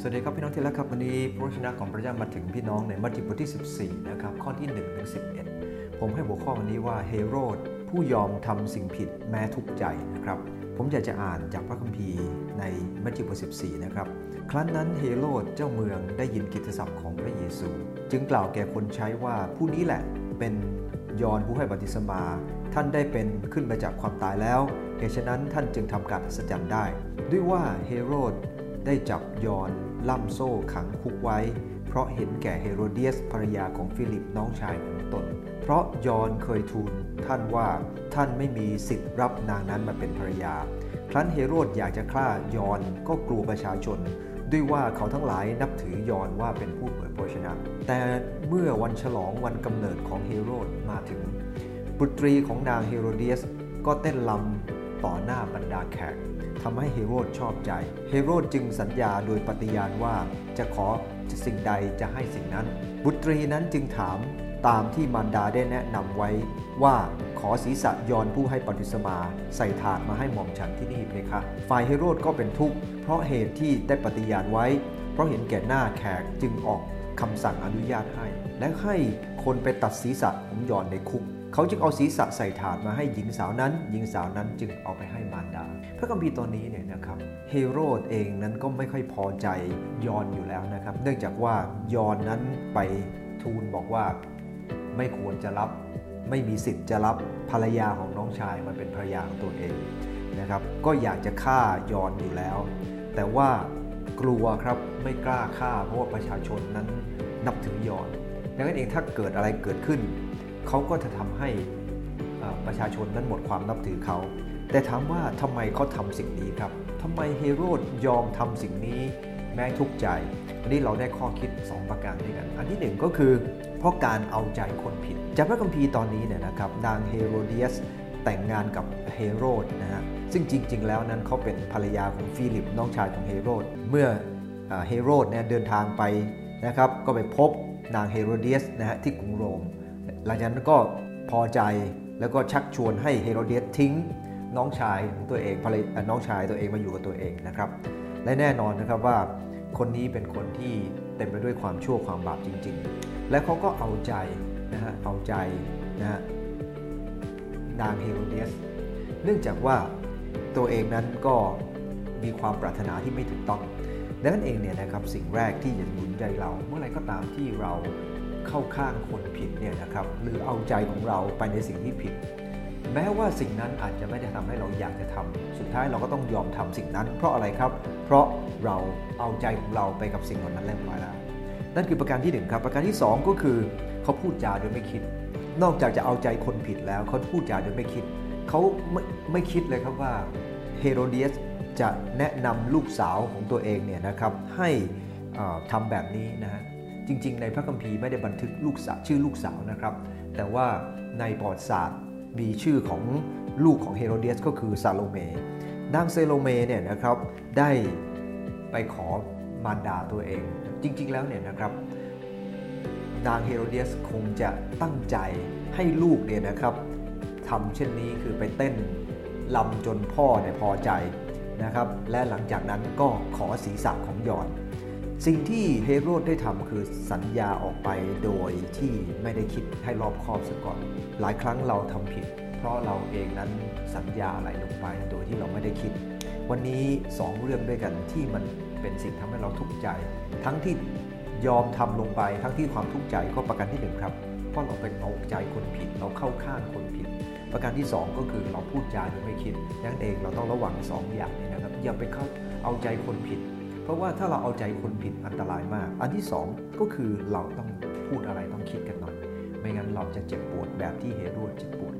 สวัสดีครับพี่น้องที่รักครับวันนี้พระวจนะของพระเจ้ามาถึงพี่น้องในมัทธิวบทที่ 14 นะครับ ข้อที่1ถึง11 ผมให้หัวข้อวันนี้ว่าเฮโรดผู้ยอมทำสิ่งผิดแม้ทุกใจนะครับ ผมอยากจะอ่านจากพระคัมภีร์ในมัทธิวบท14 นะครับ ครั้นนั้นเฮโรดเจ้าเมืองได้ยินกิตติศัพท์ของพระเยซู จึงกล่าวแก่คนใช้ว่าผู้นี้แหละเป็นยอนผู้ให้บัติศมา ท่านได้เป็นขึ้นมาจากความตายแล้วเหตุฉะนั้นท่านจึงทำการอัศจรรย์ได้ ด้วยว่าเฮโรดได้จับยอน ล่ำโซ่ขังคุกไว้ เพราะเห็นแก่เฮโรเดียสภรรยาของฟิลิปน้องชายของตน เพราะยอนเคยทูลท่านว่าท่านไม่มีสิทธิ์รับนางนั้นมาเป็นภรรยา ครั้นเฮโรดอยากจะฆ่ายอนก็กลัวประชาชน ด้วยว่าเขาทั้งหลายนับถือยอนว่าเป็นผู้เผยพรชนะ แต่เมื่อวันฉลองวันกำเนิดของเฮโรดมาถึงบุตรีของนางเฮโรเดียสก็เต้นลำ ต่อหน้าบรรดาแขกทำให้เฮโรดชอบใจ เฮโรดจึงสัญญาโดยปฏิญาณว่าจะขอสิ่งใดจะให้สิ่งนั้น บุตรีนั้นจึงถามตามที่มารดาได้แนะนำไว้ว่าขอศีรษะยอนผู้ให้ปฏิสมา ใส่ถาดมาให้หม่อมฉันที่นี่เพคะ ฝ่ายเฮโรดก็เป็นทุกข์เพราะเหตุที่ได้ปฏิญาณไว้ เพราะเห็นแก่หน้าแขกจึงออกคำสั่งอนุญาตให้ และให้คนไปตัดศีรษะของยอนในคุก เขาจึงเอาศีรษะใส่ถาดมาให้หญิงสาวนั้น หญิงสาวนั้นจึงเอาไปให้มารดา พระคัมภีร์ตอนนี้เนี่ยนะครับเฮโรดเองนั้นก็ไม่ค่อยพอใจยอนอยู่แล้วนะครับ เนื่องจากว่ายอนนั้นไปทูลบอกว่าไม่ควรจะรับ ไม่มีสิทธิ์จะรับภรรยาของน้องชายมาเป็นภรรยาของตัวเองนะครับ ก็อยากจะฆ่ายอนอยู่แล้ว แต่ว่ากลัวครับไม่กล้าฆ่าเพราะว่าประชาชนนั้นนับถือยอนดังนั้นเองถ้าเกิดอะไรเกิดขึ้น เขาก็จะทำให้ประชาชนนั้นหมดความนับถือเขา แต่ถามว่าทำไมเขาทำสิ่งนี้ครับทำไมเฮโรดยอมทำสิ่งนี้แม้ทุกข์ใจ อันนี้เราได้ข้อคิด 2 ประการด้วยกัน อันที่ 1 ก็คือ เพราะการเอาใจคนผิด จากพระคัมภีร์ตอนนี้เนี่ยนะครับนางเฮโรเดียสแต่งงานกับเฮโรดนะฮะซึ่งจริง ๆ แล้วนั้นเขาเป็นภรรยาของฟิลิปน้องชายของเฮโรดเมื่อเฮโรดเนี่ยเดินทางไปนะครับก็ไปพบนางเฮโรเดียสนะฮะที่กรุงโรม หลังจากนั้นก็พอใจแล้วก็ชักชวนให้เฮโรเดสทิ้งน้องชายของตัวเองภรรยาน้องชายตัวเองมาอยู่กับตัวเองนะครับ และแน่นอนนะครับว่าคนนี้เป็นคนที่เต็มไปด้วยความชั่วความบาปจริง ๆ และเขาก็เอาใจนะฮะเอาใจนะฮะนางเฮโรเดสเนื่องจากว่าตัวเองนั้นก็มีความปรารถนาที่ไม่ถูกต้องดังนั้นเองเนี่ยนะครับสิ่งแรกที่จะหนุนใจเราเมื่อไรก็ตามที่เรา เข้าข้างคนผิดเนี่ยนะครับหรือเอาใจของเราไปในสิ่งที่ผิด แม้ว่าสิ่งนั้นอาจจะไม่ได้ทำให้เราอยากจะทำสุดท้ายเราก็ต้องยอมทำสิ่งนั้น เพราะอะไรครับ เพราะเราเอาใจของเราไปกับสิ่งเหล่านั้นแล้วแล้วนั่นคือประการที่1ครับประการที่ 2 ก็คือเขาพูดจาโดยไม่คิด นอกจากจะเอาใจคนผิดแล้วเขาพูดจาโดยไม่คิดเขาไม่ไม่คิดเลยครับว่าเฮโรเดียสจะแนะนำลูกสาวของตัวเองเนี่ยนะครับให้ทำแบบนี้นะฮะ จริง ๆ ในพระคัมภีร์ไม่ได้บันทึกลูกสาวชื่อลูกสาวนะครับ แต่ว่าในประวัติศาสตร์มีชื่อของลูกของเฮโรเดียสก็คือซาโลเมนางซาโลเมเนี่ยนะครับได้ไปขอมารดาตัวเอง จริง ๆ แล้วเนี่ยนะครับนางเฮโรเดียสคงจะตั้งใจให้ลูกเนี่ยนะครับทำเช่นนี้คือไปเต้นลำจนพ่อเนี่ยพอใจนะครับ และหลังจากนั้นก็ขอศีรษะของยอน สิ่งที่เฮโรดได้ทำคือสัญญาออกไปโดยที่ไม่ได้คิดให้รอบคอบซะก่อน หลายครั้งเราทำผิด เพราะเราเองนั้นสัญญาอะไรลงไปโดยที่เราไม่ได้คิด วันนี้ 2 เรื่องด้วยกันที่มันเป็นสิ่งทำให้เราทุกข์ใจ ทั้งที่ยอมทำลงไป ทั้งที่ความทุกข์ใจก็ประการที่1ครับ เพราะเราเป็นเอาใจคนผิด เราเข้าข้างคนผิด ประการที่ 2 ก็คือเราพูดจาโดยไม่คิดนั่นเองเราต้องระวัง2อย่างนี้นะครับอย่าไปเข้าเอาใจคนผิด เพราะว่าถ้าเราเอาใจคนผิดอันตรายมาก อันที่ 2 ก็คือเราต้องพูดอะไรต้องคิดกันหน่อย ไม่งั้นเราจะเจ็บปวดแบบที่เฮโร่เจ็บปวด